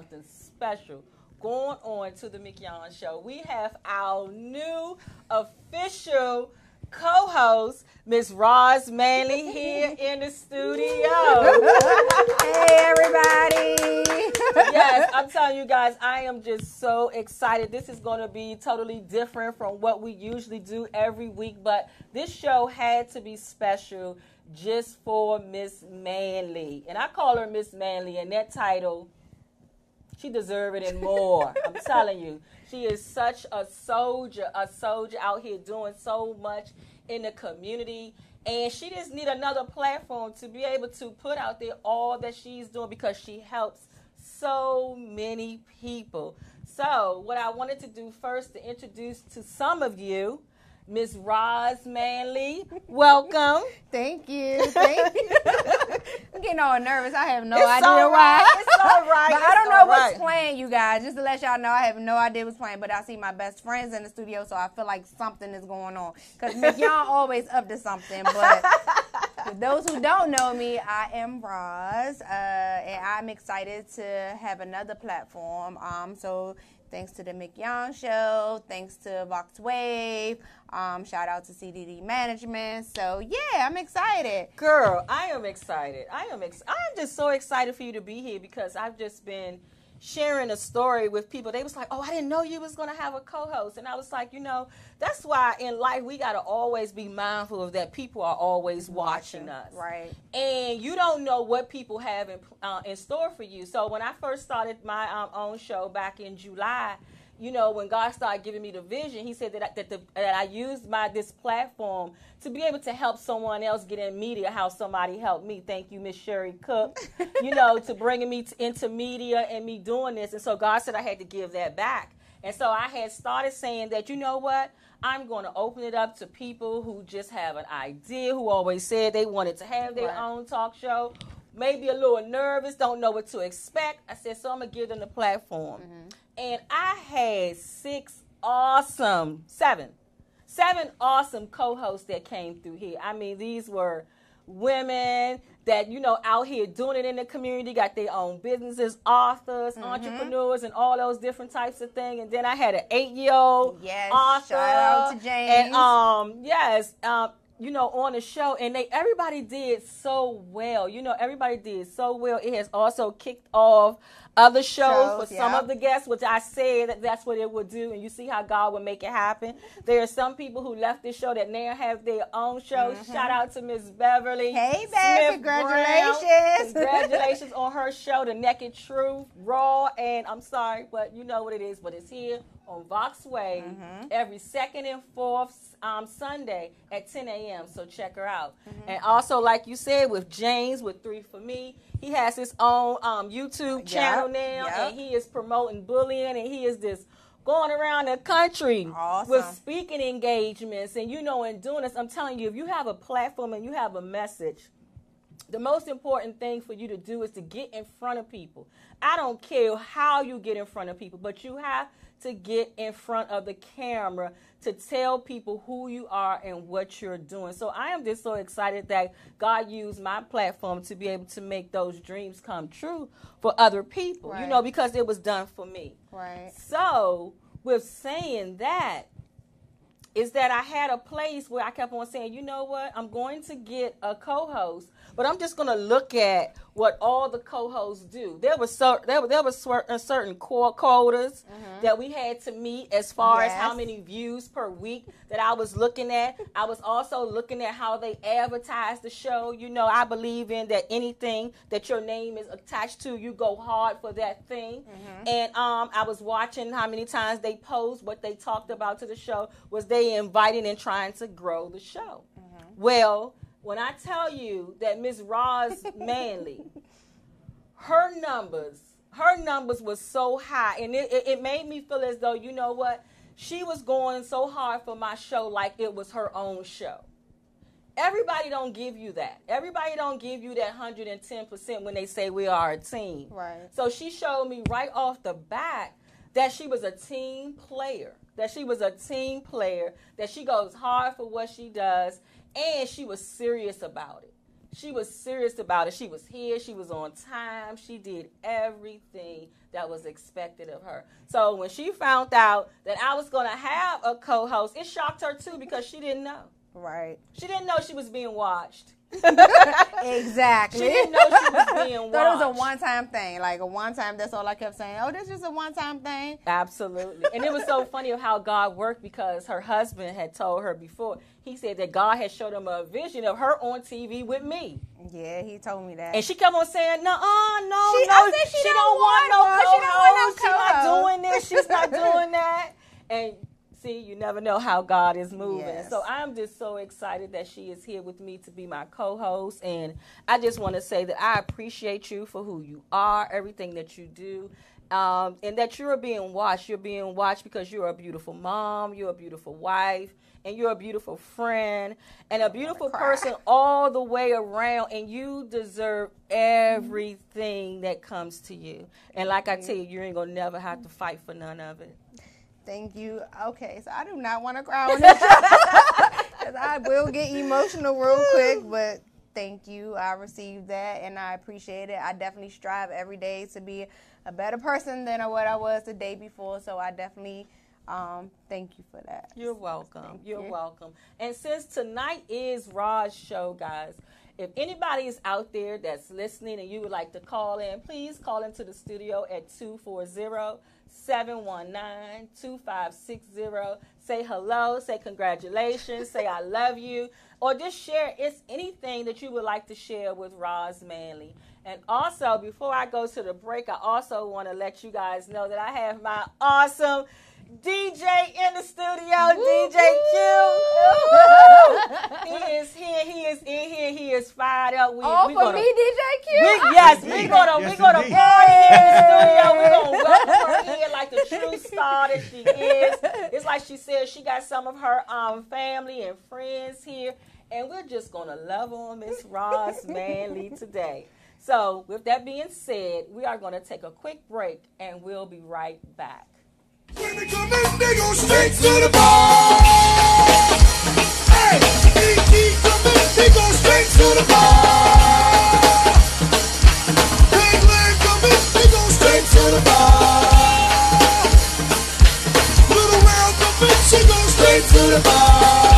something special going on to the Mickey Mignon Show. We have our new official co-host, Miss Roz Manley, here in the studio. hey, everybody. yes, I'm telling you guys, I am just so excited. This is going to be totally different from what we usually do every week, but this show had to be special just for Miss Manley. And I call her Miss Manley, and that title, she deserves it and more. I'm telling you. She is such a soldier, a soldier out here doing so much in the community. And she just need another platform to be able to put out there all that she's doing because she helps so many people. So, what I wanted to do first to introduce to some of you Miss Roz Manley. Welcome. Thank you. Thank you. I'm getting all nervous. I have no it's idea why. It's all right. but it's I don't know right. what's playing, you guys. Just to let y'all know, I have no idea what's playing. But I see my best friends in the studio, so I feel like something is going on. Because y'all always up to something. But for those who don't know me, I am Roz, uh, and I'm excited to have another platform. Um, so thanks to the Mignon Show, thanks to VoxWav. Um, shout out to CDD Management. So yeah, I'm excited. Girl, I am excited. I am ex- I'm just so excited for you to be here because I've just been sharing a story with people. They was like, "Oh, I didn't know you was going to have a co-host." And I was like, "You know, that's why in life we got to always be mindful of that people are always watching us." Right. And you don't know what people have in uh, in store for you. So when I first started my um, own show back in July, you know, when God started giving me the vision, He said that I, that, the, that I used my this platform to be able to help someone else get in media. How somebody helped me. Thank you, Miss Sherry Cook. you know, to bringing me to, into media and me doing this. And so God said I had to give that back. And so I had started saying that, you know what? I'm going to open it up to people who just have an idea, who always said they wanted to have their Right. own talk show, maybe a little nervous, don't know what to expect. I said, so I'm going to give them the platform. Mm-hmm. And I had six awesome, seven, seven awesome co hosts that came through here. I mean, these were women that you know out here doing it in the community got their own businesses authors entrepreneurs and all those different types of things and then i had an eight-year-old Yes, author. shout out to James. and um yes um you know on the show. And they everybody did so well. You know everybody did so well. It has also kicked off other shows, Shows, for some of the guests which i said that that's what it would do and you see how god would make it happen there are some people who left this show that now have their own shows shout out to miss beverly Mm-hmm. Hey, babe, Smith Brown. congratulations. Congratulations on her show, The Naked Truth, Raw, and I'm sorry, but you know what it is, but it's here on VoxWav Mm-hmm. every second and fourth um, Sunday at 10 a.m. So check her out. Mm-hmm. And also, like you said, with James with Three for Me, he has his own um, YouTube channel now, yep. and he is promoting bullying, and he is this going around the country Awesome. with speaking engagements and you know and doing this i'm telling you if you have a platform and you have a message the most important thing for you to do is to get in front of people. I don't care how you get in front of people, but you have to get in front of the camera to tell people who you are and what you're doing. So I am just so excited that God used my platform to be able to make those dreams come true for other people, you know, because it was done for me. Right. So, with saying that, is that I had a place where I kept on saying, you know what, I'm going to get a co-host, but I'm just going to look at what all the co-hosts do. There was cer- there, were- there was uh, certain core quotas that we had to meet as far as how many views per week that I was looking at. I was also looking at how they advertise the show. You know, I believe in that anything that your name is attached to, you go hard for that thing. And um, I was watching how many times they posed what they talked about to the show. Was they inviting and trying to grow the show? Mm-hmm. Well, when I tell you that Miss Roz Manley, her numbers, her numbers was so high, and it, it, it made me feel as though you know what, she was going so hard for my show like it was her own show. Everybody don't give you that. Everybody don't give you that 110% when they say we are a team. Right. So she showed me right off the bat that she was a team player. That she was a team player. That she goes hard for what she does. and she was serious about it. She was serious about it. She was here. She was on time. She did everything that was expected of her. So when she found out that I was going to have a co-host, it shocked her too because she didn't know. Right. She didn't know she was being watched. exactly. She didn't know she was being watched. Thought it was a one-time thing, like a one-time. That's all I kept saying. Oh, this is a one-time thing. Absolutely, and it was so funny of how God worked because her husband had told her before. He said that God had showed him a vision of her on TV with me. Yeah, he told me that. And she kept on saying, "No, uh, no, She- no, she she don't don't want want no one. She don't want no co-host. She's not doing this. She's not doing that." And see, you never know how God is moving. Yes. So I'm just so excited that she is here with me to be my co-host, and I just want to say that I appreciate you for who you are, everything that you do. Um, and that you're being watched. You're being watched because you're a beautiful mom, you're a beautiful wife, and you're a beautiful friend, and a beautiful person all the way around. And you deserve everything that comes to you. And like I tell you, you ain't gonna never have to fight for none of it. Thank you. Okay, so I do not want to cry on this because I will get emotional real quick, but thank you. I received that and I appreciate it. I definitely strive every day to be a better person than what I was the day before, so I definitely um, thank you for that. You're welcome. Thank You're you. welcome. And since tonight is Roz's show, guys, if anybody is out there that's listening and you would like to call in, please call into the studio at 240 719 2560. Say hello, say congratulations, say I love you, or just share it's anything that you would like to share with Roz Manley. And also, before I go to the break, I also want to let you guys know that I have my awesome DJ in the studio, DJ Q. he is here, he is in here, he is fired up. We, All we for gonna- me, DJ Q. we, yes, we Indeed. gonna we Yes, gonna indeed. party in the studio. We're gonna welcome her in like the true star that she is. It's like she said, she got some of her um family and friends here, and we're just gonna love on Miss Roz Manley today. So, with that being said, we are gonna take a quick break, and we'll be right back. When they come in, they go straight to the bar. Hey, he go straight to the bar. He go straight to the bar. Little straight to the bar.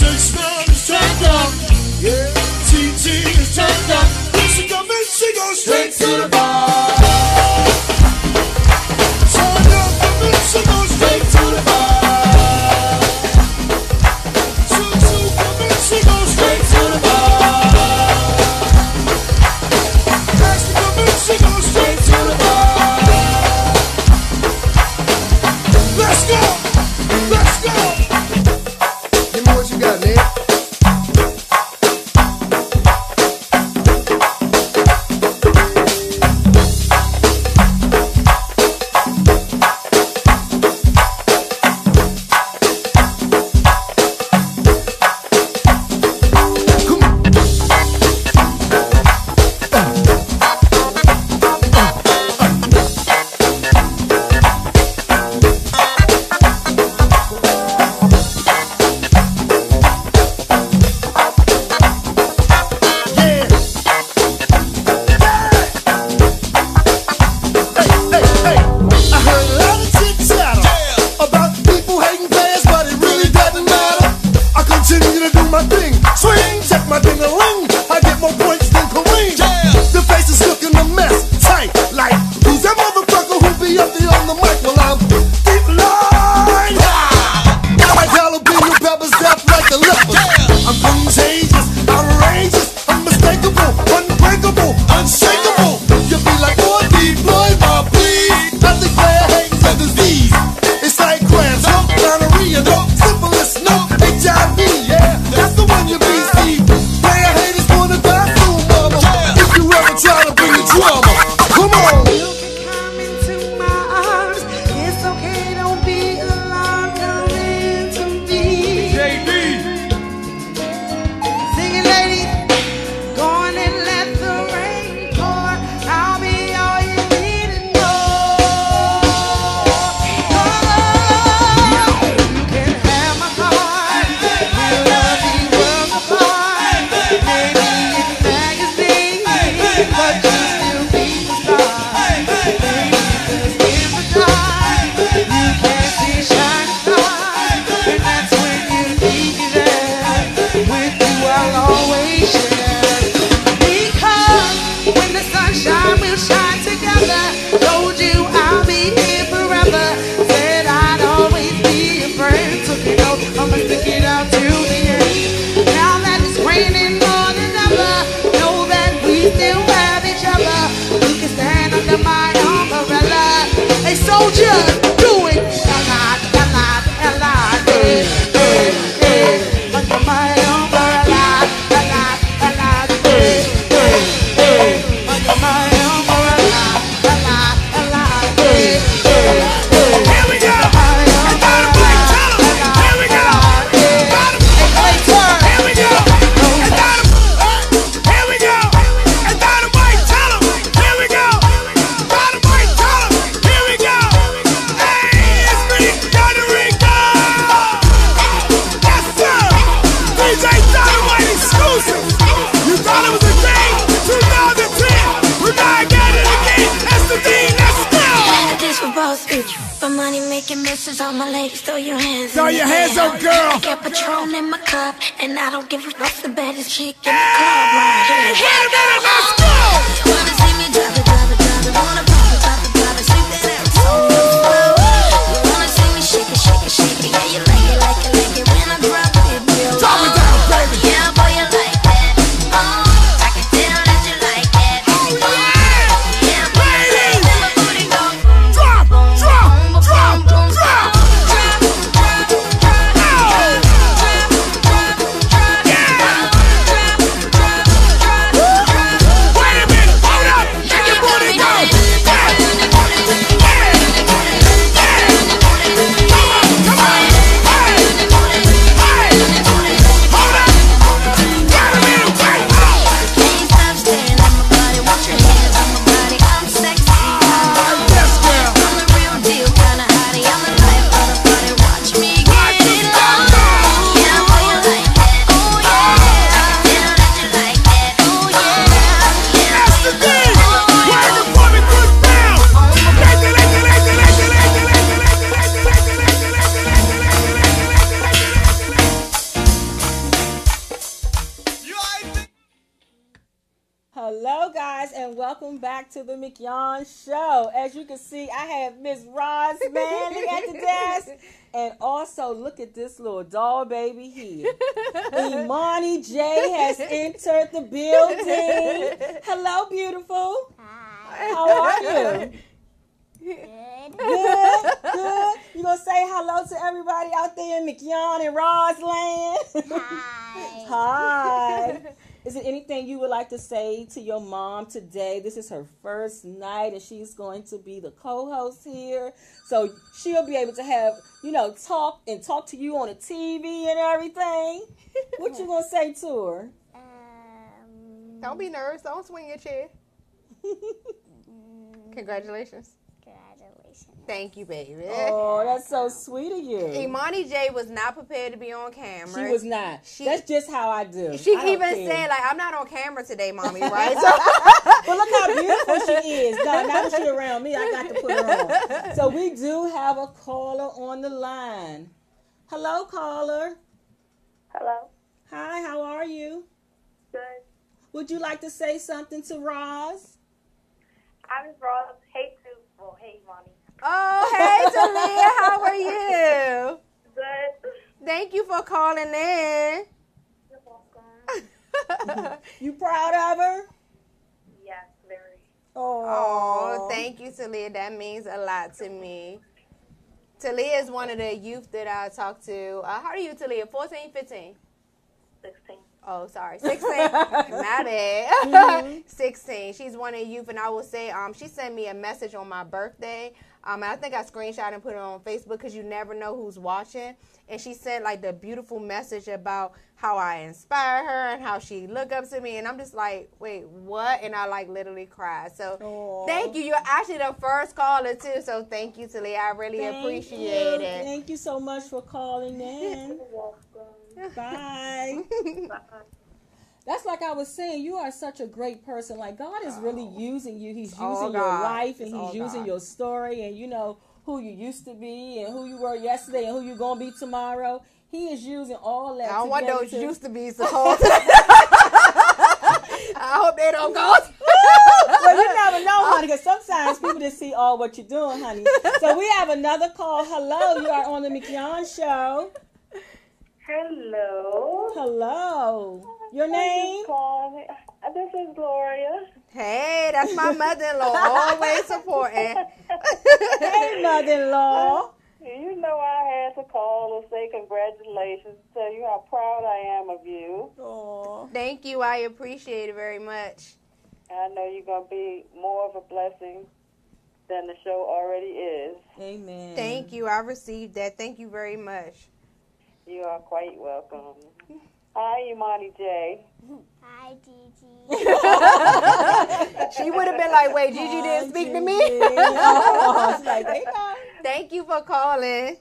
Six Nine is turned up. Hello, guys, and welcome back to the Mignon Show. As you can see, I have Miss Roz Manley at the desk, and also look at this little doll baby here. Imani J has entered the building. Hello, beautiful. Hi. How are you? Good. Good, good. You gonna say hello to everybody out there in Mignon and Rosland? Hi. Hi. Is there anything you would like to say to your mom today? This is her first night, and she's going to be the co-host here, so she'll be able to have you know talk and talk to you on the TV and everything. What you gonna say to her? Um, Don't be nervous. Don't swing your chair. Congratulations. Congratulations. Thank you, baby. Oh, that's so sweet of you. Imani J was not prepared to be on camera. She was not. She- That's just how I do. She I even care. said, like, I'm not on camera today, mommy, right? So But look how beautiful she is. No, now that she's around me, I got to put her on. So we do have a caller on the line. Hello, caller. Hello. Hi, how are you? Good. Would you like to say something to Roz? I'm Roz. Hey, Sue. Well, hey, Mommy. Oh, hey, Talia, how are you? Good. Thank you for calling in. You're welcome. You proud of her? Yes, very. Oh, thank you, Talia. That means a lot to me. Talia is one of the youth that I talk to. Uh, how are you, Talia? 14, 15? 16. Oh, sorry, 16. My bad. 16. She's one of youth, and I will say, um, she sent me a message on my birthday. Um, and I think I screenshot and put it on Facebook because you never know who's watching. And she sent like the beautiful message about how I inspire her and how she look up to me. And I'm just like, wait, what? And I like literally cried. So Aw. thank you. You're actually the first caller too. So thank you, Talia. I really Thank appreciate you. it. Thank you so much for calling in. You're welcome. Bye. Bye. That's like I was saying, you are such a great person. Like God is really oh. using you. He's using your life and It's he's using God. your story and you know who you used to be and who you were yesterday and who you're gonna be tomorrow. He is using all that. I don't want together those to- used to be so cold. I hope they don't go. well, you never know, honey, because sometimes people just see all what you're doing, honey. So we have another call. Hello, you are on the Mignon Show. Hello. Hello. Your name? This is Gloria. Hey, that's my mother-in-law, always supporting. Hey, mother-in-law. You know I had to call and say congratulations, tell you how proud I am of you. Aw. Thank you. I appreciate it very much. I know you're going to be more of a blessing than the show already is. Amen. Thank you. I received that. Thank you very much. You are quite welcome. Hi, Imani J. Hi, Gigi. She would have been like, wait, Gigi didn't speak to me? She's like, they know. Thank you for calling.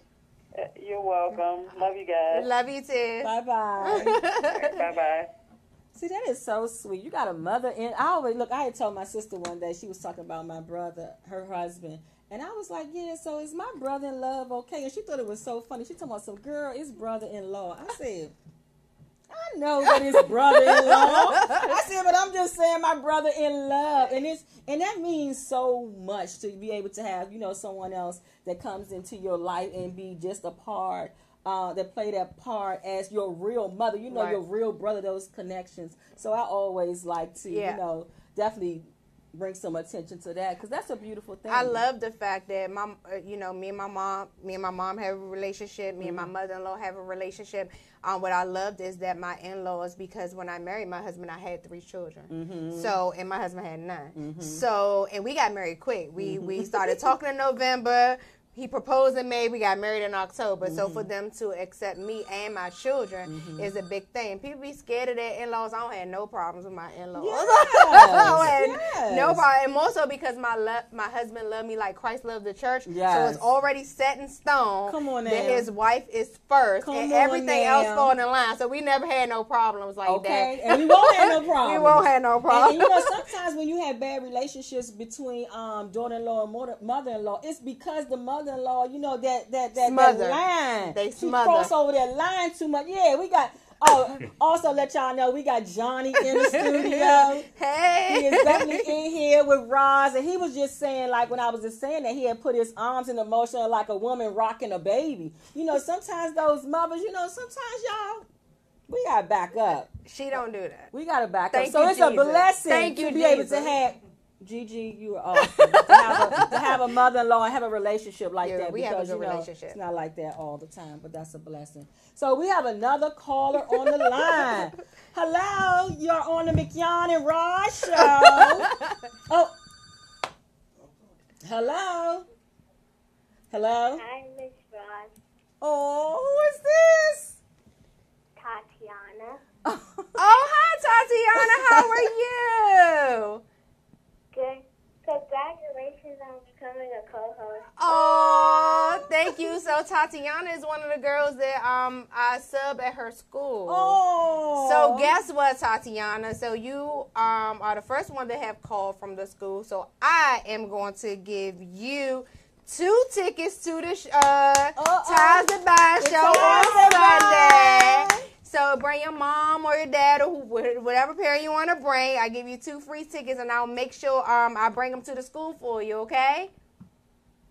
Uh, You're welcome. Love you guys. Love you too. Bye-bye. Bye bye. See, that is so sweet. You got a mother in. I always look. I had told my sister one day. She was talking about my brother, her husband, And I was like, yeah, so is my brother in love okay? And she thought it was so funny. She told me, some girl, it's brother in law. I said, I know that it's brother in law. I said, but I'm just saying my brother in love. And it's and that means so much to be able to have, you know, someone else that comes into your life and be just a part. Uh, that play that part as your real mother, you know, Right. your real brother, those connections. So I always like to, Yeah. you know, definitely bring some attention to that because that's a beautiful thing. I love the fact that my, uh, you know, me and my mom, me and my mom have a relationship. Me and Mm-hmm. my mother-in-law have a relationship. Um, what I loved is that my in-laws, because when I married my husband, I had three children. Mm-hmm. So, and my husband had none. So, and we got married quick. We we started talking in November. He proposed in May. We got married in October. So for Mm-hmm. them to accept me and my children is a big thing. People be scared of their in-laws. I don't have no problems with my in-laws. I don't No problem. And more so because my lo- my husband loved me like Christ loved the church. So it's already set in stone Come on that his wife is first Come and on everything else falling in line. So we never had no problems like Okay, that. and we won't have no problems. we won't have no problems. and you know, sometimes when you have bad relationships between um, daughter-in-law and mother- mother-in-law, it's because the mother-in-law, you know, that that that, that line, They she smother. cross over that line too much. Yeah, we got. Oh, also let y'all know we got Johnny in the studio. Hey, he is definitely in here with Roz, and he was just saying, like when I was just saying that he had put his arms in the motion like a woman rocking a baby. You know, sometimes those mothers, you know, sometimes y'all, we gotta back up. She don't do that. We got to back Thank up. So you, it's a blessing Thank to you, be able to Jesus. have. Gigi, you are awesome. to, have a, to have a mother-in-law and have a relationship like Yeah, that we have a because good you know relationship. it's not like that all the time, but that's a blessing. So we have another caller on the line. Hello, you're on the Mignon and Roz show. oh, hello, hello. Hi, Miss Roz. Oh, who is this? Tatiana. Oh, hi, Tatiana. How are you? Good. Congratulations on becoming a co-host. Oh, thank you. So Tatiana is one of the girls that um I sub at her school. Oh, So guess what, Tatiana? So you um are the first one to have called from the school. So I am going to give you two tickets to the sh- uh Uh-oh. Ties That Bind show on Ties the Sunday. Bind. So bring your mom or your dad or whatever parent you want to bring. I give you two free tickets, and I'll make sure um I bring them to the school for you. Okay?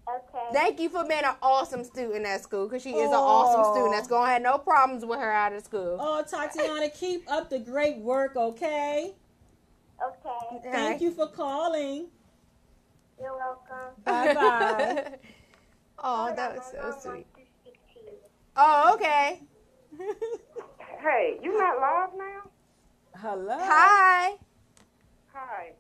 Okay. Thank you for being an awesome student at school because she is an awesome student that's gonna have no problems with her out of school. Oh, Tatiana, keep up the great work, okay? Okay. Thank you for calling. You're welcome. Bye bye. oh, that was so sweet. wants to speak to you. Oh, okay. Hey, you not live now? Hello. Hi. Hi.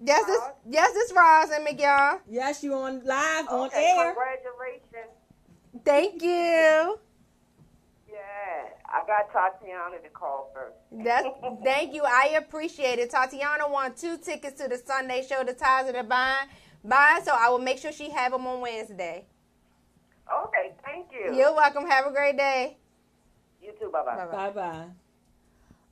Yes, this yes, this Roz and McYall. Yes, you on live on okay, air. congratulations. Thank you. Yeah, I got Tatiana to call first. That's thank you. I appreciate it. Tatiana won two tickets to the Sunday show, The Ties of the Bind. Bind, so I will make sure she have them on Wednesday. Okay, thank you. You're welcome. Have a great day. You too. Bye bye. Bye-bye. Bye bye.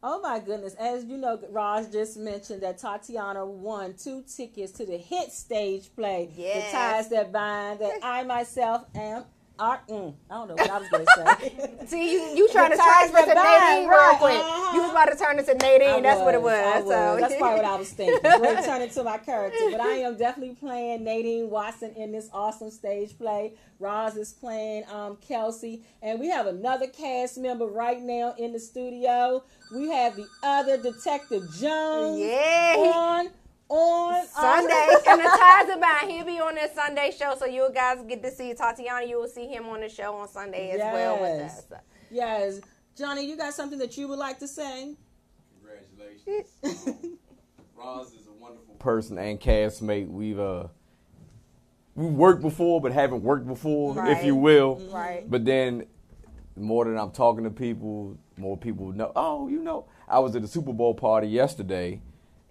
Oh my goodness. As you know, Roz just mentioned that Tatiana won two tickets to the hit stage play, Yes. The Ties That Bind, that I myself am. Are, mm, I don't know what I was going to say. See, you you trying to transfer to Nadine real quick. uh-huh. You was about to turn it to Nadine. I That's what it was, I was. So That's probably what I was thinking. Go turn into my character. But I am definitely playing Nadine Watson in this awesome stage play. Roz is playing um, Kelsey. And we have another cast member right now in the studio. We have the other Detective Jones Yeah, he- on on Sunday and the ties are bind. He'll be on this Sunday show, so you guys get to see Tatiana. You will see him on the show on Sunday as well with Yes. us. yes. Johnny, you got something that you would like to say? Congratulations. Um, Roz is a wonderful person and castmate. We've uh we worked before but haven't worked before, if you will. Right. But then more than I'm talking to people, more people know. Oh, you know, I was at the Super Bowl party yesterday,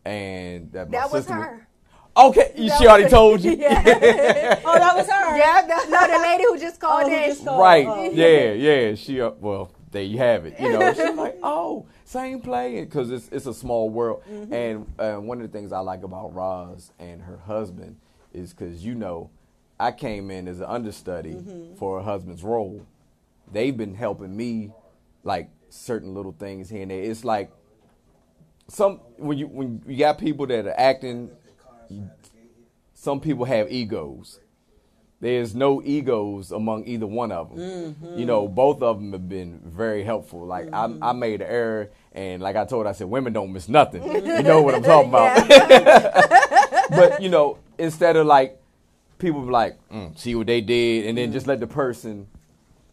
and that my That was sister her. Okay, That she already was- told you. Yeah. Oh, that was her. Yeah, the, no, the lady who just called Oh, in. just called. Right. Oh. Yeah, yeah. She uh, well, there you have it. You know, she's like, oh, same play, because it's it's a small world. Mm-hmm. And uh, one of the things I like about Roz and her husband is because you know I came in as an understudy Mm-hmm. for her husband's role. They've been helping me, like certain little things here and there. It's like some when you when you got people that are acting, some people have egos. There's no egos among either one of them. Mm-hmm. You know, both of them have been very helpful. Like I, I made an error, and like I told, I said, women don't miss nothing. you know what I'm talking about? but you know, instead of like people be like, mm, see what they did, and then just let the person,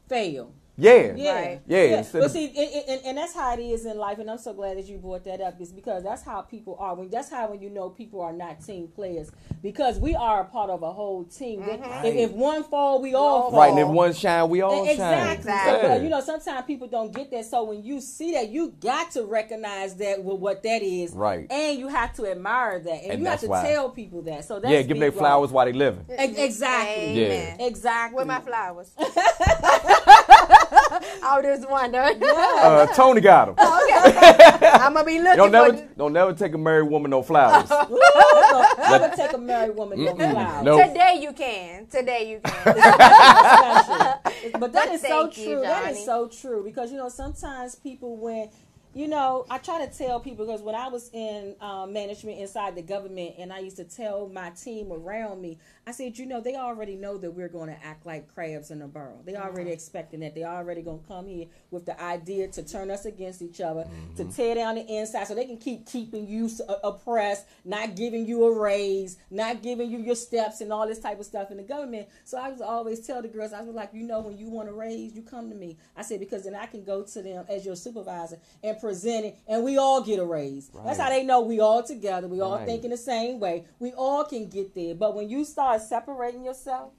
Fail. Yeah, Yeah, Right. Yeah, instead But of- see, and, and, and that's how it is in life, and I'm so glad that you brought that up. Is because that's how people are. When that's how when you know people are not team players, because we are a part of a whole team. Mm-hmm. If, if one fall, we all fall. right. And if one shine, we all shine. Exactly. Exactly. So, uh, you know, sometimes people don't get that. So when you see that, you got to recognize that with what that is, Right. And you have to admire that, and, And you have to why- tell people that. So that's yeah, give them their flowers while they living. Exactly. Amen. Exactly. Where my flowers? I was just wondering. Uh, Tony got them. okay. I'm gonna be looking Don't for. never, don't never take a married woman no flowers. Ooh, don't ever take a married woman no flowers. Nope. Today you can. Today you can. Special. But that is so Thank you, true. That is so true because you know sometimes people when you know I try to tell people because when I was in um, management inside the government and I used to tell my team around me, I said, you know, they already know that we're going to act like crabs in a barrel. They already expecting that. They already going to come here with the idea to turn us against each other, to tear down the inside, so they can keep keeping you uh, oppressed, not giving you a raise, not giving you your steps, and all this type of stuff in the government. So I was always tell the girls, I was like, you know, when you want a raise, you come to me. I said because then I can go to them as your supervisor and present it, and we all get a raise. That's how they know we all together. We all Right. thinking the same way. We all can get there. But when you start separating yourself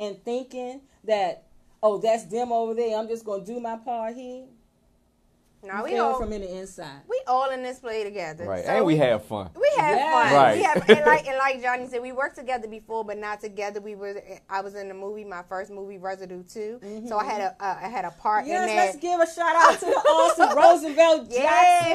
and thinking that, oh, that's them over there, I'm just gonna do my part here. no, we all from in the inside. we all in this play together. Right. So and we have fun. We have Yes. fun. Right. We have, and like and like Johnny said, we worked together before, but not together. We were. I was in the movie, my first movie, Residue 2 So I had a uh, I had a part Yes, in let's give a shout out to the awesome Roosevelt Yeah,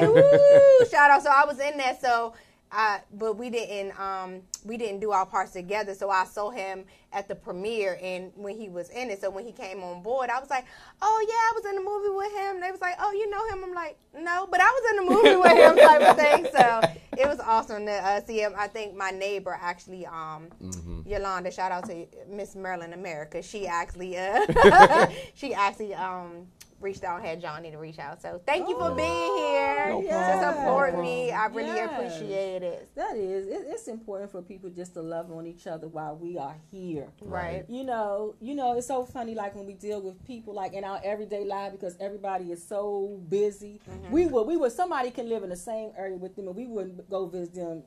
Jackson. woo, shout out. So I was in there. So, I but we didn't um we didn't do our parts together. So I saw him at the premiere and when he was in it. So when he came on board, I was like, oh yeah, I was in the movie with him. They was like, oh you know him. I'm like, no, but I was in the movie with him type of thing. So it was awesome to uh, see him. I think my neighbor actually um Yolanda, shout out to Miss Maryland America. She actually uh she actually um reached out and had Johnny to reach out. So thank you for being here No to support No me. I really Yes. appreciate it. That is, it, it's important for people just to love on each other while we are here. Right. You know, you know, it's so funny like when we deal with people like in our everyday life because everybody is so busy. Mm-hmm. We would, we would, somebody can live in the same area with them and we wouldn't go visit them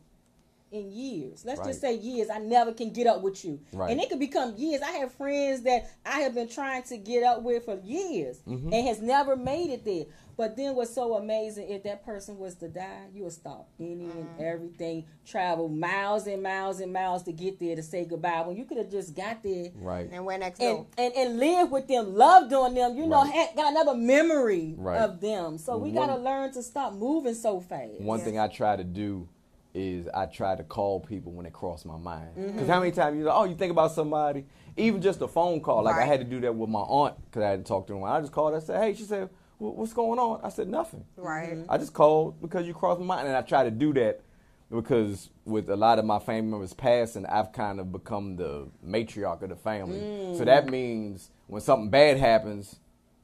in years. Let's just say years. I never can get up with you, Right. and it could become years. I have friends that I have been trying to get up with for years Mm-hmm. and has never made it there. But then what's so amazing if that person was to die, you would stop any and everything, travel miles and miles and miles to get there to say goodbye. When you could have just got there Right. And we're next and, door. and, and live with them, loved on them, you know, Right. had, got another memory Right. of them. So we got to learn to stop moving so fast. One thing I try to do is I try to call people when it cross my mind. Because Mm-hmm. how many times you like, oh you think about somebody, even just a phone call. Like I had to do that with my aunt because I hadn't talked to her. I just called. her. I said, hey, she said, what's going on? I said nothing. Right. Mm-hmm. I just called because you crossed my mind, and I try to do that because with a lot of my family members passing, I've kind of become the matriarch of the family. So Mm. that means when something bad happens.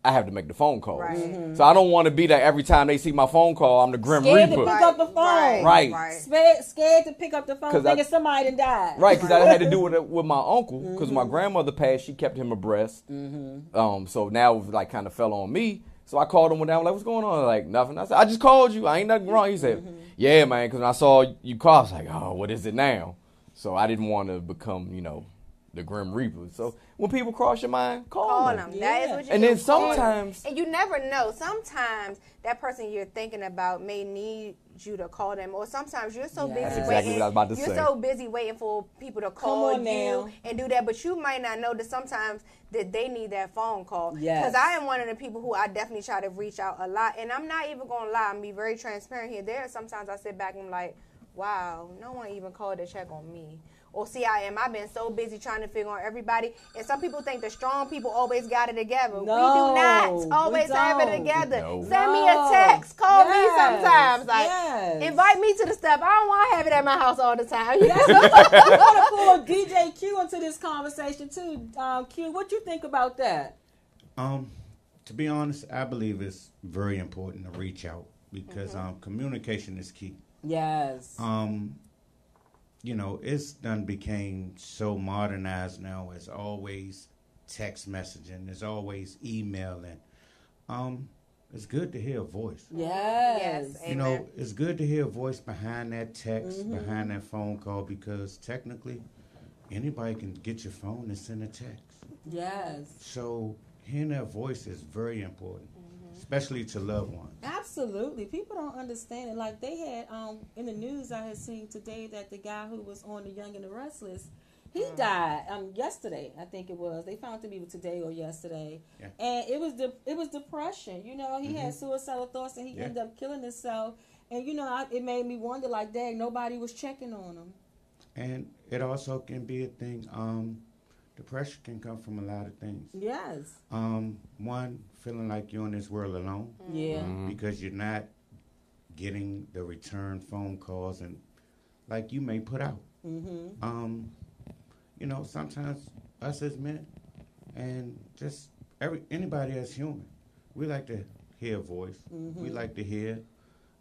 I have to make the phone call. Right. Mm-hmm. So I don't want to be that every time they see my phone call, I'm the Grim reaper. Scared to Reaper. pick up the phone. Right. Right. Scared, scared to pick up the phone 'Cause I- thinking somebody done died. Right, because I had to do it with my uncle. Because Mm-hmm. my grandmother passed, she kept him abreast. Um, so now it like kind of fell on me. So I called him one day. I'm like, "What's going on?" Like nothing. I said, "I just called you. I ain't nothing wrong." He said, Mm-hmm. "Yeah, man." Because when I saw you call, I was like, "Oh, what is it now?" So I didn't want to become, you know, the Grim Reaper. So when people cross your mind, call, Call them. them. That is what you And do. then Call 'em. sometimes- and you never know. Sometimes that person you're thinking about may need you to call them, or sometimes you're so Yeah. busy That's exactly waiting. what I was about to you're say. so busy waiting for people to call on you now. and do that, but you might not know that sometimes that they need that phone call. Yes. Because I am one of the people who I definitely try to reach out a lot, and I'm not even gonna lie. I'm be very transparent here. There are sometimes I sit back and I'm like, wow, no one even called to check on me. Or CIM. I've been so busy trying to figure out everybody. And some people think the strong people always got it together. we do not always have it together. No. Send me a text. Call me sometimes. Like Yes. invite me to the stuff. I don't want to have it at my house all the time. We're gonna pull DJ Q into this conversation too. Um, Q, what you think about that? Um, to be honest, I believe it's very important to reach out because Mm-hmm. um, communication is key. Yes. Um, you know, it's done became so modernized now. It's always text messaging. It's always emailing. Um, it's good to hear a voice. yes. Yes. You know, it's good to hear a voice behind that text, Mm-hmm. behind that phone call, because technically, anybody can get your phone and send a text. Yes. So hearing that voice is very important, Mm-hmm. especially to loved ones. Absolutely. People don't understand it. Like they had um in the news I had seen today that the guy who was on the Young and the Restless, he died um yesterday, I think it was. They found him be today or yesterday. Yeah. And it was de- it was depression. You know, he had suicidal thoughts and he Yeah. ended up killing himself. And you know, I, it made me wonder like, dang, nobody was checking on him. And it also can be a thing. Um, depression can come from a lot of things. Yes. Um, one, feeling like you're in this world alone Yeah. because you're not getting the return phone calls and like you may put out. Mm-hmm. Um, you know, sometimes us as men and just every anybody as human, we like to hear a voice. Mm-hmm. We like to hear,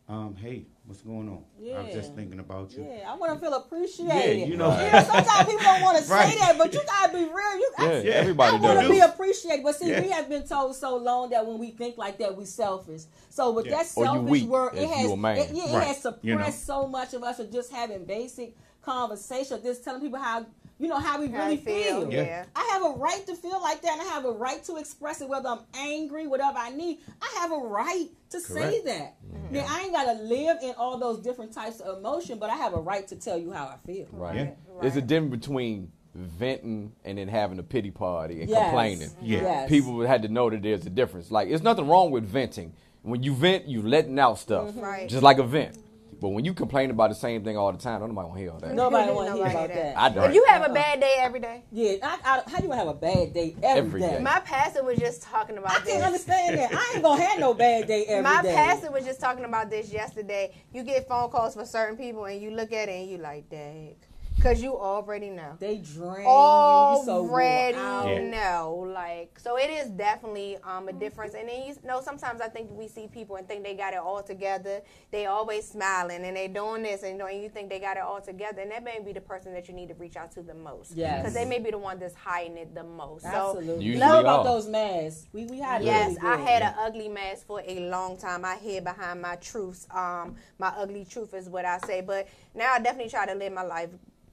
um, hey, what's going on? I was just thinking about you. Yeah, I want to feel appreciated. Yeah, you know. You know, sometimes people don't want to say that, but you gotta be real. You, Yeah, Yeah. everybody I want to be appreciated, but see, Yeah. we have been told so long that when we think like that, we selfish. So with Yeah. that Or you selfish weak word, it has, you a man. it, yeah, it has suppressed You know. so much of us of just having basic conversation, just telling people how you know how we How really feel, feel. Yeah. yeah. I have a right to feel like that, and I have a right to express it, whether I'm angry, whatever I need. I have a right to say that. Mm-hmm. Now, I ain't gotta live in all those different types of emotion, but I have a right to tell you how I feel. Right. Yeah. There's a difference between venting and then having a pity party and Yes. complaining. Yeah. Yes. People had to know that there's a difference. Like, it's nothing wrong with venting. When you vent, you letting out stuff. Mm-hmm. Right. Just like a vent. But when you complain about the same thing all the time, nobody want to hear all that. Nobody want to hear about that. that. I don't. If you have a uh-uh. bad day every day, Yeah, I, I, how you gonna have a bad day every Every day? day. my pastor was just talking about I this. can't understand that. I ain't gonna have no bad day every day. My pastor was just talking about this yesterday. You get phone calls for certain people, and you look at it and you like, dang, because you already know. they drain you. You so worn Already. Yeah. know, like so it is definitely um a difference. And then you know sometimes I think we see people and think they got it all together. They always smiling and they doing this and, you know, and you think they got it all together, and that may be the person that you need to reach out to the most. Yes. because they may be the one that's hiding it the most. So Absolutely. Usually Love about those masks. We we had Yes, really I had an ugly mask for a long time. I hid behind my truths. Um, my ugly truth is what I say. But now I definitely try to live my life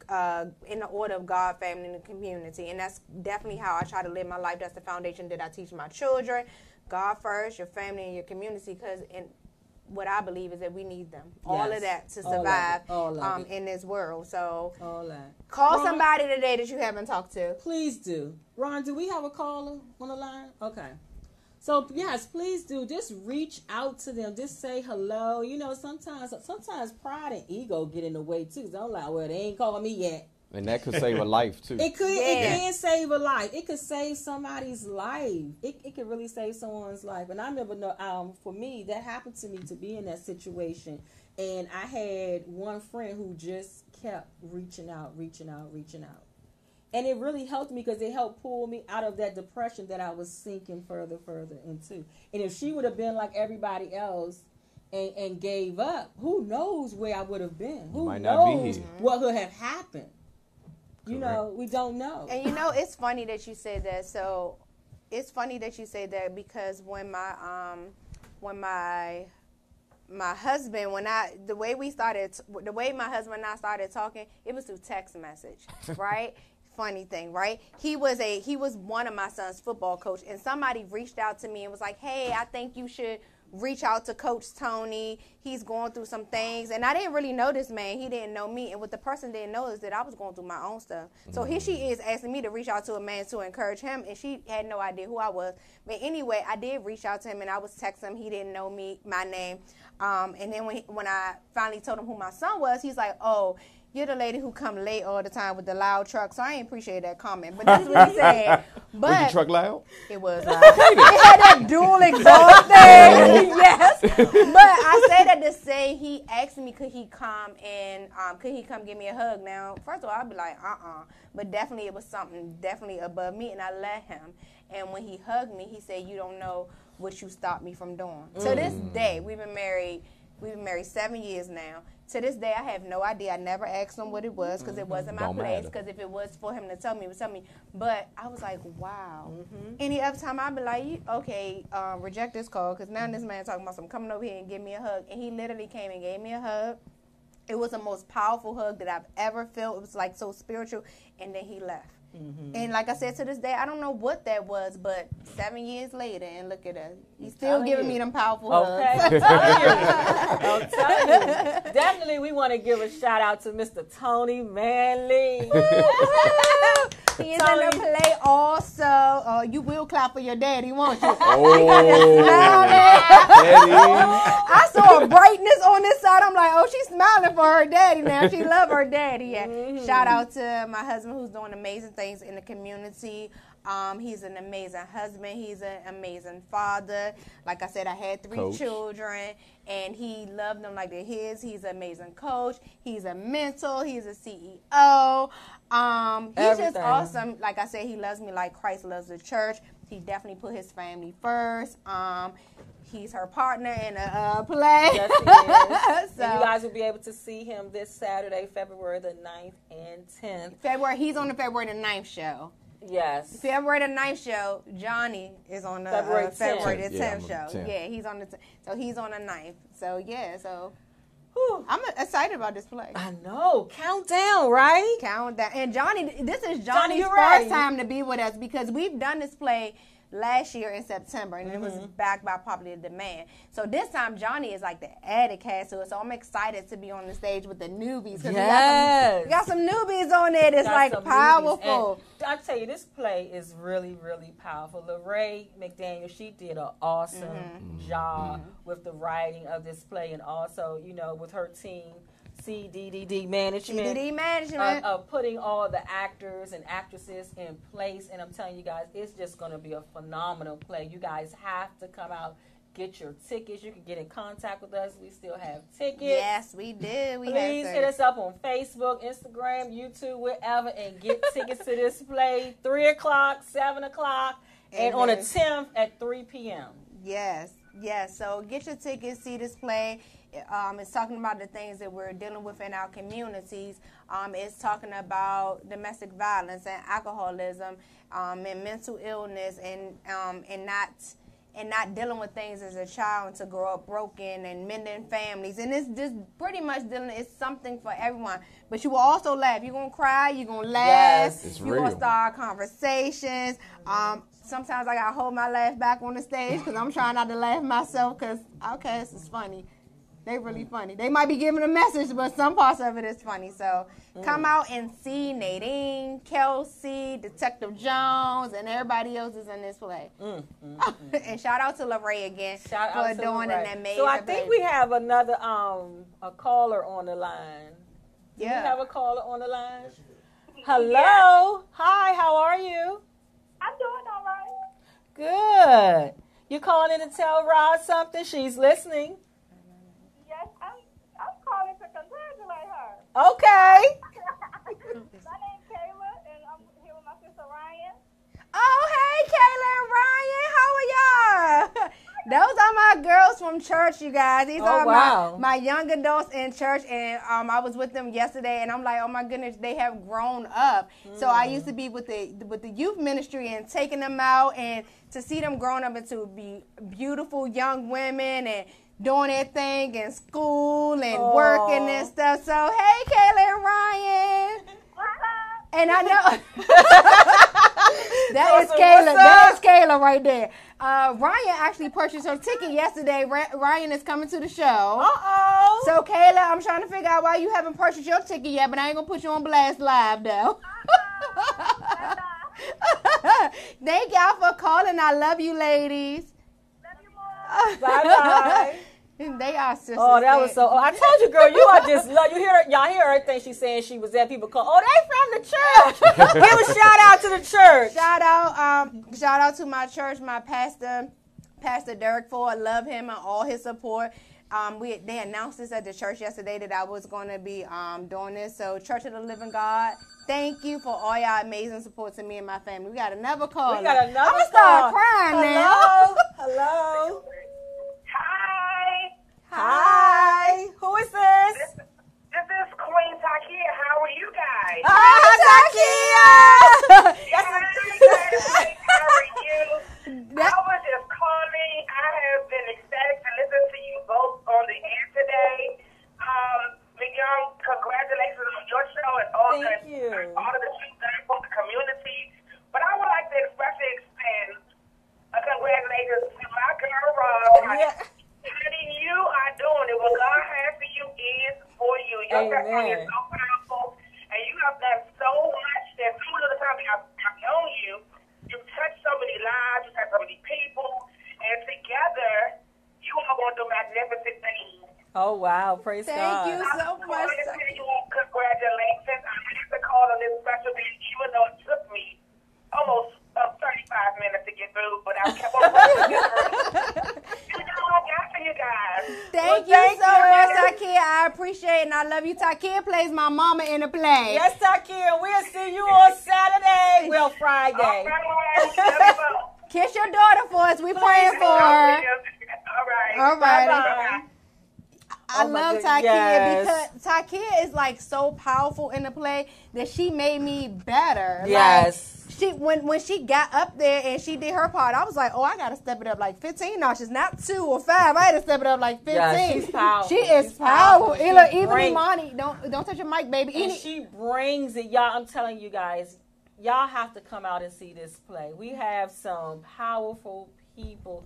uh, in the order of God, family, and the community. And that's definitely how I try to live my life. That's the foundation that I teach my children. God first, your family, and your community. Because in what I believe is that we need them. All of that to survive um, in this world. So call Ron? somebody today that you haven't talked to. Please do. Ron, do we have a caller on the line? Okay. So yes, please do. Just reach out to them. Just say hello. You know, sometimes sometimes pride and ego get in the way too. So I'm like, well, they ain't calling me yet. And that could save a life, too. It could. It can save a life. It could save somebody's life. It, it could really save someone's life. And I remember, no, um, for me, that happened to me to be in that situation. And I had one friend who just kept reaching out, reaching out, reaching out. And it really helped me because it helped pull me out of that depression that I was sinking further, further into. And if she would have been like everybody else and, and gave up, who knows where I would have been? Who might not be knows here. what would have happened? You Correct. know, we don't know. And you know, it's funny that you say that. So, it's funny that you say that because when my um, when my my husband, when I the way we started, the way my husband and I started talking, it was through text message, right? Funny thing, right? He was a he was one of my son's football coach, and somebody reached out to me and was like, "Hey, I think you should." reach out to coach tony. He's going through some things. And i didn't really know this man. He didn't know me. And what the person didn't know is that i was going through my own stuff. So here she is asking me to reach out to a man to encourage him and she had no idea who i was. But anyway i did reach out to him and i was texting him. He didn't know me my name. Um, and then when, he, when i finally told him who my son was he's like oh You're the lady who come late all the time with the loud truck, so I ain't appreciate that comment. But this is what he said. But Was your truck loud? it was loud. it had that dual exhaust thing. yes. But I say that to say he asked me could he come and um, could he come give me a hug. Now, first of all, I'd be like, uh uh But definitely it was something definitely above me and I let him. And when he hugged me, he said, You don't know what you stopped me from doing. To this day, we've been married we've been married seven years now. To this day, I have no idea. I never asked him what it was because it wasn't my Don't place. Because if it was for him to tell me, he would tell me. But I was like, wow. Any other time, I'd be like, okay, um, reject this call because now this man talking about some coming over here and give me a hug. And he literally came and gave me a hug. It was the most powerful hug that I've ever felt. It was like so spiritual. And then he left. And like I said, to this day, I don't know what that was, but seven years later, and look at us, he's still giving you. me them powerful Okay, hugs. I'm telling you. I'm telling you. Definitely, we want to give a shout out to Mr. Tony Manley. he is in Tony. the play also. Uh, you will clap for your daddy, won't you? Oh, Eddie. I saw a brightness on this side. I'm like, oh, she's smiling for her daddy now. She love her daddy. Yeah. Shout out to my husband who's doing amazing things in the community. Um, he's an amazing husband. He's an amazing father. Like I said, I had three Coach. children, and he loved them like they're his. He's an amazing coach. He's a mentor. He's a CEO. Um, he's just awesome. Like I said, he loves me like Christ loves the church. He definitely put his family first. Um, he's her partner in a uh, play. Yes, he is. So- And you guys will be able to see him this Saturday, February the 9th and 10th. February, he's on the February the 9th show. Yes. February the 9th show, Johnny is on the February uh, February the 10th, 10th. Yeah, I'm on the show. 10th. Yeah, he's on the 10th. So he's on the 9th. So yeah, so Whew. I'm excited about this play. I know. Countdown, right? Count that. And Johnny, this is Johnny, Johnny's you first ready? time to be with us because we've done this play last year in September and it was Mm-hmm. backed by popular demand. So this time Johnny is like the added cast to it. So I'm excited to be on the stage with the newbies. 'cause Yes. we, got some, we got some newbies on it. It's like powerful. I tell you, this play is really, really powerful. Lorraine McDaniel, she did an awesome Mm-hmm. job with the writing of this play, and also, you know, with her team, CDDD Management. CDD management. of putting all the actors and actresses in place, and I'm telling you guys, it's just going to be a phenomenal play. You guys have to come out, get your tickets. You can get in contact with us. We still have tickets. yes, we did. We Please hit us up on Facebook, Instagram, YouTube, wherever, and get tickets to this play. Three o'clock, seven o'clock, and And on the tenth at three p.m. Yes, yes. So get your tickets, see this play. Um, it's talking about the things that we're dealing with in our communities. Um, it's talking about domestic violence and alcoholism um, and mental illness and um, and not and not dealing with things as a child and to grow up broken and mending families. And it's just pretty much dealing. It's something for everyone. But you will also laugh. You're gonna cry. You're gonna laugh. Yes. It's you're gonna start conversations. Um, sometimes I gotta hold my laugh back on the stage because I'm trying not to laugh myself because okay, this is funny. They really funny. They might be giving a message, but some parts of it is funny. So Mm. come out and see Nadine, Kelsey, Detective Jones, and everybody else is in this play. and shout out to Lorraine again Mm, Shout for out doing Lorraine. an amazing. So I think we have another um a caller on the line. Do Yeah. we have a caller on the line? Hello. Hi. How are you? I'm doing all right. Good. You calling in to tell Roz something? She's listening. Yes, I'm. I'm calling to congratulate her. Okay. My name's Kayla, and I'm here with my sister Ryan. Oh, hey, Kayla and Ryan. How are y'all? Those are my girls from church, you guys. These Oh, are wow. my, my young adults in church, and um, I was with them yesterday, and I'm like, oh my goodness, they have grown up. So I used to be with the with the youth ministry and taking them out, and to see them grown up into be beautiful young women and doing their thing in school and working and stuff. So hey, Kayla and Ryan. And I know that is. Kayla. That up? Kayla right there. Uh, Ryan actually purchased her ticket yesterday. Ryan is coming to the show. Uh oh. So Kayla, I'm trying to figure out why you haven't purchased your ticket yet, but I ain't gonna put you on blast live though. Thank y'all for calling. I love you, ladies. Love you more. Bye bye. They are sisters. Oh, that was so. Oh, I told you, girl, you are just love. You hear y'all hear everything she's saying. She was at people call. Oh, they from the church. Give a shout out to the church. Shout out, um, shout out to my church, my pastor, Pastor Derek Ford. Love him and all his support. Um, we they announced this at the church yesterday that I was going to be um, doing this. So, Church of the Living God, thank you for all y'all amazing support to me and my family. We got another call. We got another I'm gonna start call. crying now. Hello, hello. Hi, Hi. Who is this? this is Queen Takia. How are you guys? Hi, Takia. Hi, guys. How are you? I was just calling. I have been ecstatic to listen to you both on the air today. Um, Young, congratulations on your show and all Thank the you. all of the you've done for the community. But I would like to especially extend a congratulations to my girl Roz. Yeah. Honey, you are doing it. What God has for you is for you. Your testimony is so powerful, and you have done so much. There's so little time I've, I've known you. You've touched so many lives. You've touched so many people, and together, you are going to do magnificent things. Oh wow, praise Thank God. you I'm so much. calling to you congratulations. I have to call on this special day, even though it took me almost uh, 35 minutes to get through, but I kept on working to get. You know what I got for you guys. Thank Well, you thank so you. much, Takia. I appreciate it and I love you. Takia plays my mama in the play. Yes, Takia, we'll see you on Saturday. Well, Friday. All right, love you both. Kiss your daughter for us. We're praying for her. All right. All right. Bye-bye. I Oh love good- Takia yes. because Takia is like so powerful in the play that she made me better. Like, Yes. She when when she got up there and she did her part, I was like, oh, I gotta step it up like 15 notches, not two or five. I had to step it up like 15. Yeah, she's powerful. She is She's powerful. powerful. She Even, even Imani, don't don't touch your mic, baby. and Any- she brings it, y'all. I'm telling you guys, y'all have to come out and see this play. We have some powerful people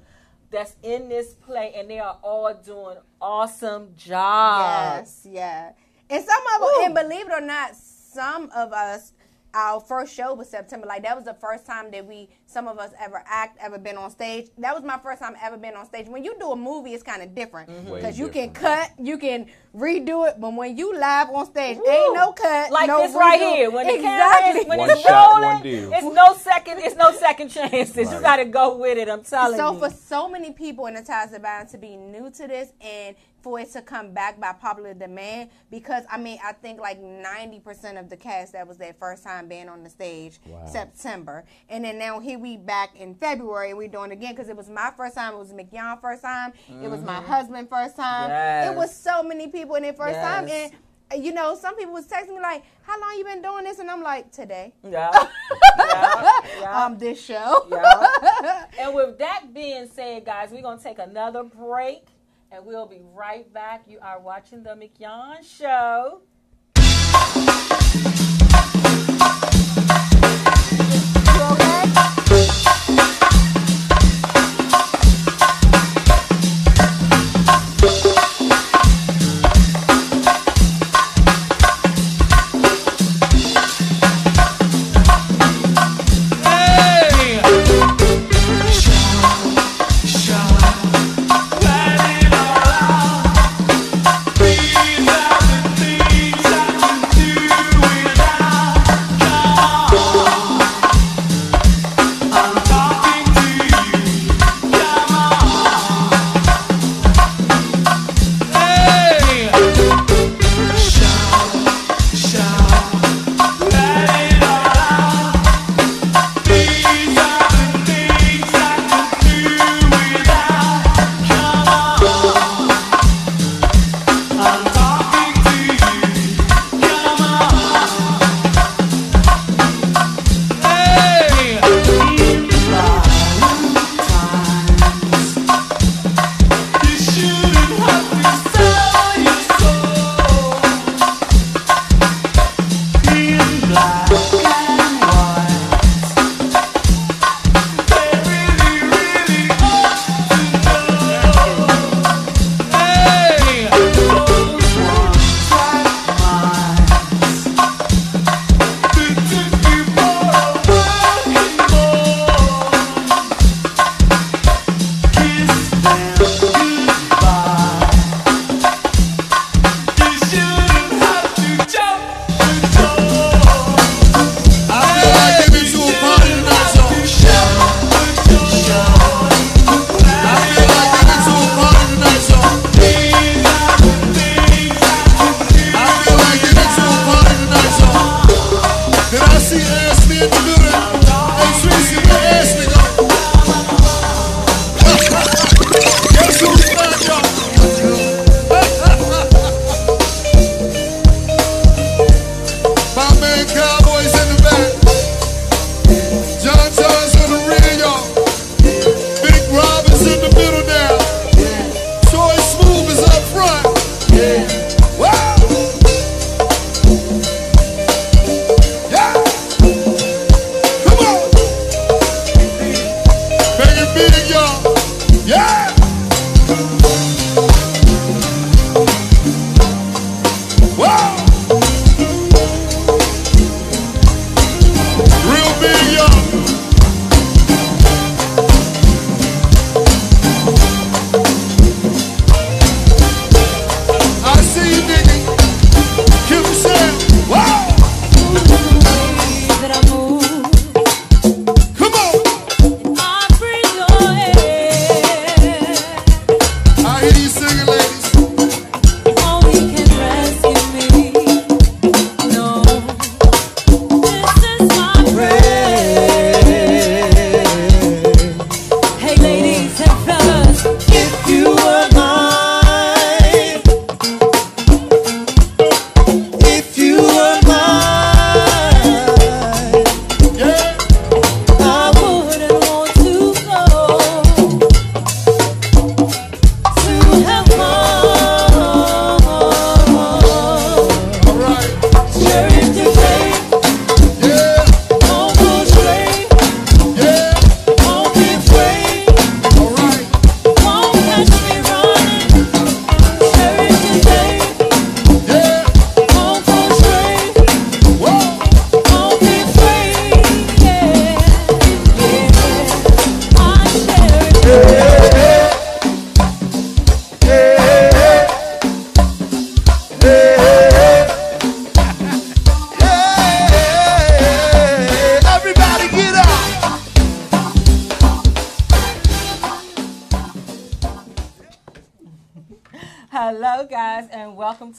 that's in this play, and they are all doing awesome jobs. Yes, yeah. And some of them, and believe it or not, some of us, our first show was September. Like that was the first time that we, some of us, ever act, ever been on stage. That was my first time ever been on stage. When you do a movie, it's kind of different mm-hmm. because you can cut, you can redo it, but when you live on stage, Woo. ain't no cut, Like no this right here. When the exactly. camera is when One it's shot, rolling, it's no second. It's no second chances. You got to go with it. I'm telling So you. So for so many people in the Ties That Bind to be new to this and for it to come back by popular demand, because I mean I think like ninety percent of the cast that was their first time being on the stage Wow. September, and then now here we back in February and we doing it again because it was my first time, it was Mignon first time, it was my mm-hmm. husband first time, Yes. it was so many people in their first time and. You know, some people was texting me like, "How long you been doing this?" And I'm like, "Today." yeah. yeah. Yeah. Um, this show. Yeah. And with that being said, guys, we're going to take another break and we'll be right back. You are watching The Mignon Show.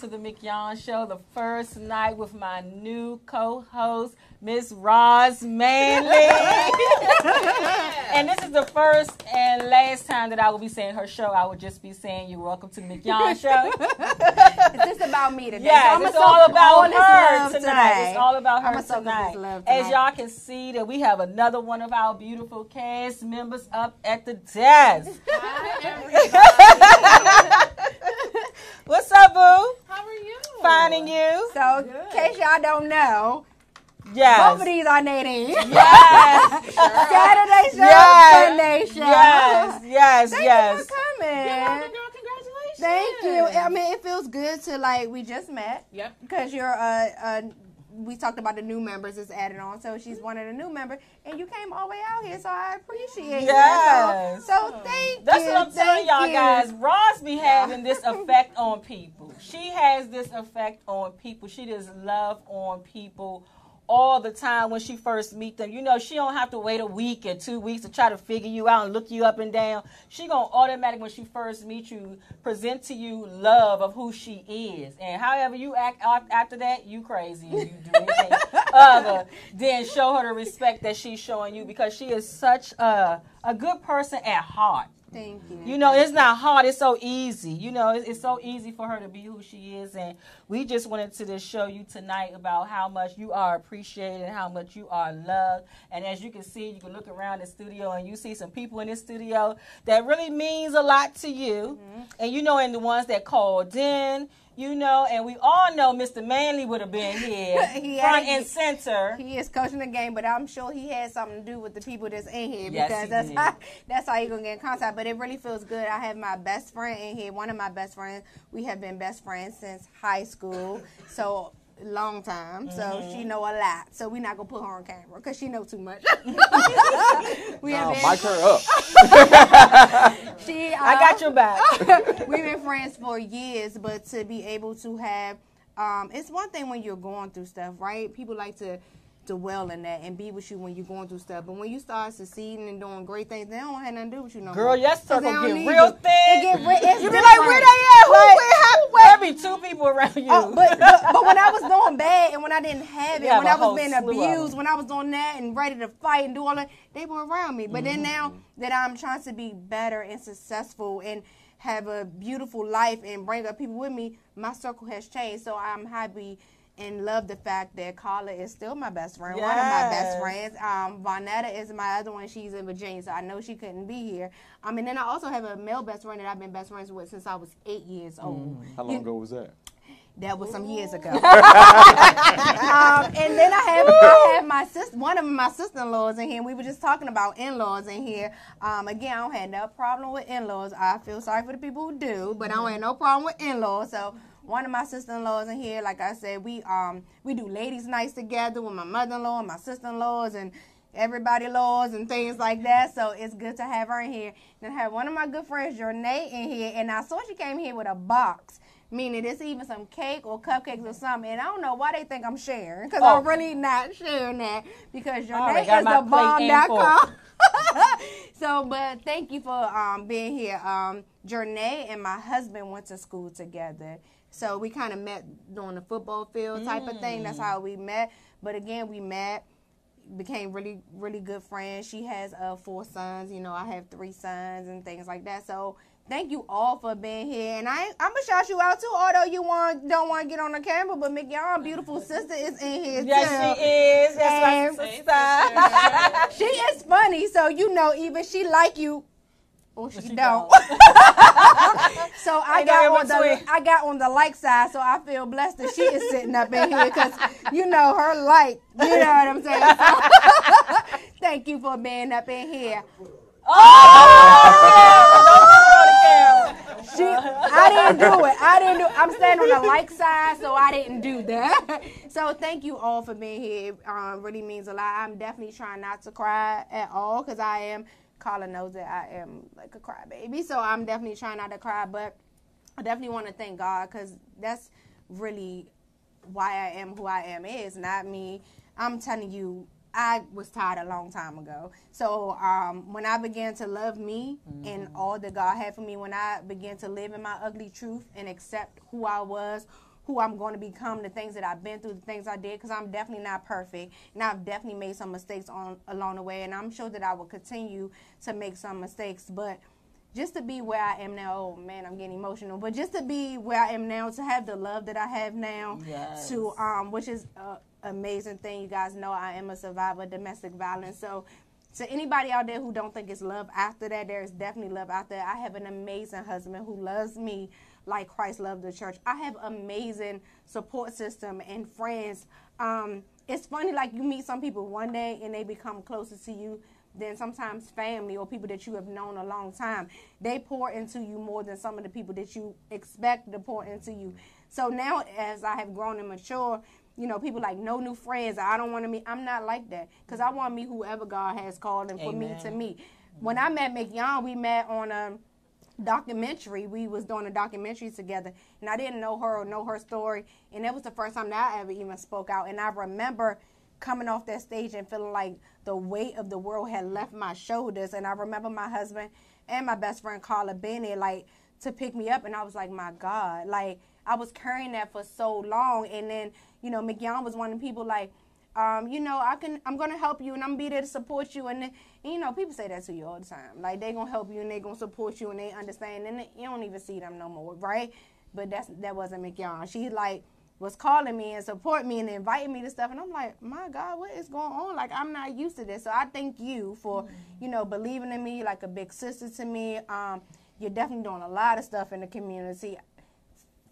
To the Mignon Show, the first night with my new co-host, Miss Roz Manley. and this is the first and last time that I will be saying her show. I will just be saying you're welcome to the Mignon Show. It's just about me today. so Yes, I'ma it's soak all about all her love tonight. It's all about her I'ma soak tonight. As y'all can see, that we have another one of our beautiful cast members up at the desk. What's up, boo? How are you? Finding you? So, in case y'all don't know, Yes. both of these are Nadine. Yes. Saturday show, Yes. Sunday show. Yes. Yes. Thank yes. you for coming. Girl, congratulations. Thank you. I mean, it feels good to like we just met Yep. because you're uh, uh we talked about the new members is added on, so she's one of the new members, and you came all the way out here, so I appreciate Yes. that. So, so thank That's you. That's what I'm telling y'all you. guys. Roz be having this effect on people. She has this effect on people. She does love on people all the time when she first meet them. You know, she don't have to wait a week or two weeks to try to figure you out and look you up and down. She gonna automatically when she first meet you present to you love of who she is. And however you act after that, you crazy. You do anything other than show her the respect that she's showing you because she is such a a good person at heart. Thank you. You know, it's not hard. It's so easy. You know, it's, it's so easy for her to be who she is. And we just wanted to just show you tonight about how much you are appreciated and how much you are loved. And as you can see, you can look around the studio and you see some people in this studio that really means a lot to you. Mm-hmm. And you know, and the ones that called in, you know, and we all know Mr. Manley would have been here, He front and center. He is coaching the game, but I'm sure he had something to do with the people that's in here Yes, because he that's did. how that's how you gonna get in contact. But it really feels good. I have my best friend in here, one of my best friends. We have been best friends since high school, so long time. So Mm-hmm. she know a lot. So we're not gonna put her on camera because she know too much. we have been, mic her up. she, I uh, got your back. We've been friends for years, but to be able to have, um, it's one thing when you're going through stuff, right? People like to dwell in that and be with you when you're going through stuff. But when you start succeeding and doing great things, they don't have nothing to do with you no Girl, more. your 'Cause circle get real you. thin. It get it's You be like, where they at? Who Like, where happened? There be two people around you. Oh, but, but but when I was doing bad and when I didn't have it, when I was being abused, when I was doing that and ready to fight and do all that, they were around me. But then now Mm-hmm. that I'm trying to be better and successful and have a beautiful life and bring up people with me, my circle has changed. So I'm happy and love the fact that Carla is still my best friend, one of my best friends. Um, Vonetta is my other one. She's in Virginia, so I know she couldn't be here. Um, and then I also have a male best friend that I've been best friends with since I was eight years old. How long ago was that? That was some years ago. um, and then I have I have my sister, one of my sister-in-laws in here. We were just talking about in-laws in here. Um, again, I don't have no problem with in-laws. I feel sorry for the people who do, but I don't have no problem with in-laws. So one of my sister-in-laws in here, like I said, we um we do ladies' nights together with my mother-in-law and my sister-in-laws and everybody laws and things like that. So it's good to have her in here. Then I have one of my good friends, Jernay, in here, and I saw she came here with a box. Meaning it's even some cake or cupcakes or something, and I don't know why they think I'm sharing because Oh. I'm really not sharing that because your name is the bomb.com. so, but thank you for um, being here. Um, Jernay and my husband went to school together. So we kind of met on the football field type of thing. Mm. That's how we met. But again, we met, became really, really good friends. She has uh, four sons. You know, I have three sons and things like that. So thank you all for being here. And I, I'm gonna shout you out too. Although you want don't want to get on the camera, but Mignon, beautiful sister, is in here Yes, too. she is. Yes, my And- sister. she is funny, so you know even she like you. Or she, she don't. don't. so I Ain't got on the. I got on the like side, so I feel blessed that she is sitting up in here because you know her like. You know what I'm saying? So, thank you for being up in here. Oh, She, I didn't do it. I didn't do. I'm standing on the like side, so I didn't do that. So thank you all for being here. It um, really means a lot. I'm definitely trying not to cry at all because I am. Carla knows that I am like a crybaby, so I'm definitely trying not to cry. But I definitely want to thank God because that's really why I am who I am is not me. I'm telling you I was tired a long time ago. So um, when I began to love me and all that God had for me, when I began to live in my ugly truth and accept who I was, who I'm going to become, the things that I've been through, the things I did, because I'm definitely not perfect, and I've definitely made some mistakes on along the way, and I'm sure that I will continue to make some mistakes, but just to be where I am now, oh man, I'm getting emotional. But just to be where I am now, to have the love that I have now, Yes. to um, which is an amazing thing. You guys know I am a survivor of domestic violence, so. To anybody out there who don't think it's love after that, there is definitely love out there. I have an amazing husband who loves me like Christ loved the church. I have amazing support system and friends. Um, it's funny, like you meet some people one day and they become closer to you than sometimes family or people that you have known a long time. They pour into you more than some of the people that you expect to pour into you. So now, as I have grown and mature, you know, people like no new friends. I don't want to meet. I'm not like that because I want to meet whoever God has called and for me to meet. When I met Mignon, we met on a documentary. We was doing a documentary together, and I didn't know her or know her story, and that was the first time that I ever even spoke out. And I remember coming off that stage and feeling like the weight of the world had left my shoulders. And I remember my husband and my best friend Carla there, like to pick me up, and I was like, my God, like I was carrying that for so long, and then you know Mignon was one of the people like. Um, you know, I can. I'm gonna help you, and I'm gonna be there to support you. And, and, you know, people say that to you all the time. Like they gonna help you, and they gonna support you, and they understand. And you don't even see them no more, right? But that's that wasn't Mignon. She like was calling me and support me and inviting me to stuff, and I'm like, my God, what is going on? Like I'm not used to this. So I thank you for, you know, believing in me, like a big sister to me. Um, you're definitely doing a lot of stuff in the community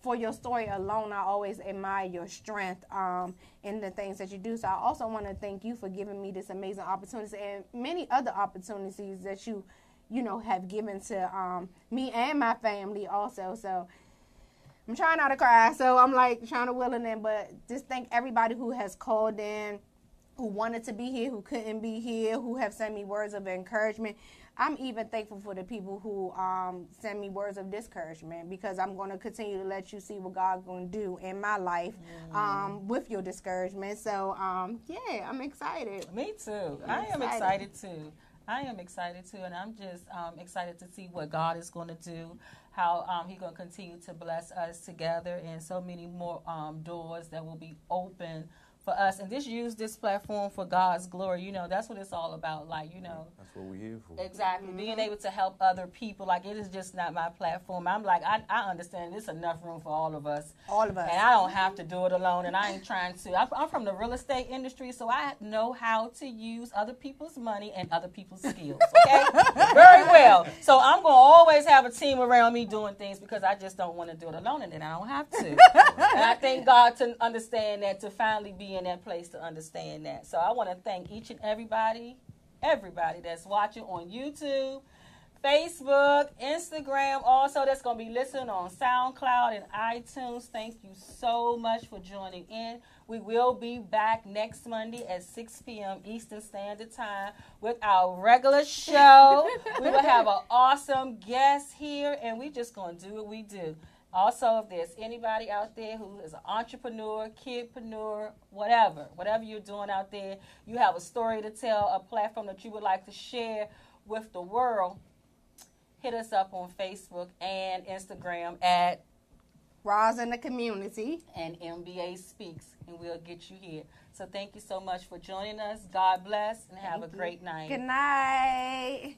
for your story alone, I always admire your strength um, in the things that you do. So I also want to thank you for giving me this amazing opportunity and many other opportunities that you, you know, have given to um, me and my family also. So I'm trying not to cry. So I'm like trying to will it in, but just thank everybody who has called in, who wanted to be here, who couldn't be here, who have sent me words of encouragement. I'm even thankful for the people who um, send me words of discouragement because I'm going to continue to let you see what God's going to do in my life um, with your discouragement. So, um, yeah, I'm excited. Me too. I am excited. excited too. I am excited too, and I'm just um, excited to see what God is going to do, how um, He's going to continue to bless us together, and so many more um, doors that will be open for us. And just use this platform for God's glory. You know, that's what it's all about. Like, you know, That's what we're here for. Exactly. Being mm-hmm. able to help other people. Like it is just not my platform. I'm like, I, I understand there's enough room for all of us. All of us. And I don't have to do it alone. And I ain't trying to. I'm, I'm from the real estate industry, so I know how to use other people's money and other people's skills. Okay? Very well. So I'm going to always have a team around me doing things because I just don't want to do it alone and then I don't have to. and I thank God to understand that, to finally be in that place to understand that. So I want to thank each and everybody, everybody that's watching on YouTube. Facebook, Instagram, also that's going to be listening on SoundCloud and iTunes. Thank you so much for joining in. We will be back next Monday at 6 p.m. Eastern Standard Time with our regular show. we will have an awesome guest here, and we just going to do what we do. Also, if there's anybody out there who is an entrepreneur, kidpreneur, whatever, whatever you're doing out there, you have a story to tell, a platform that you would like to share with the world, hit us up on Facebook and Instagram at Roz in the community. and MBA Speaks, and we'll get you here. So thank you so much for joining us. God bless, and have a great night. Good night.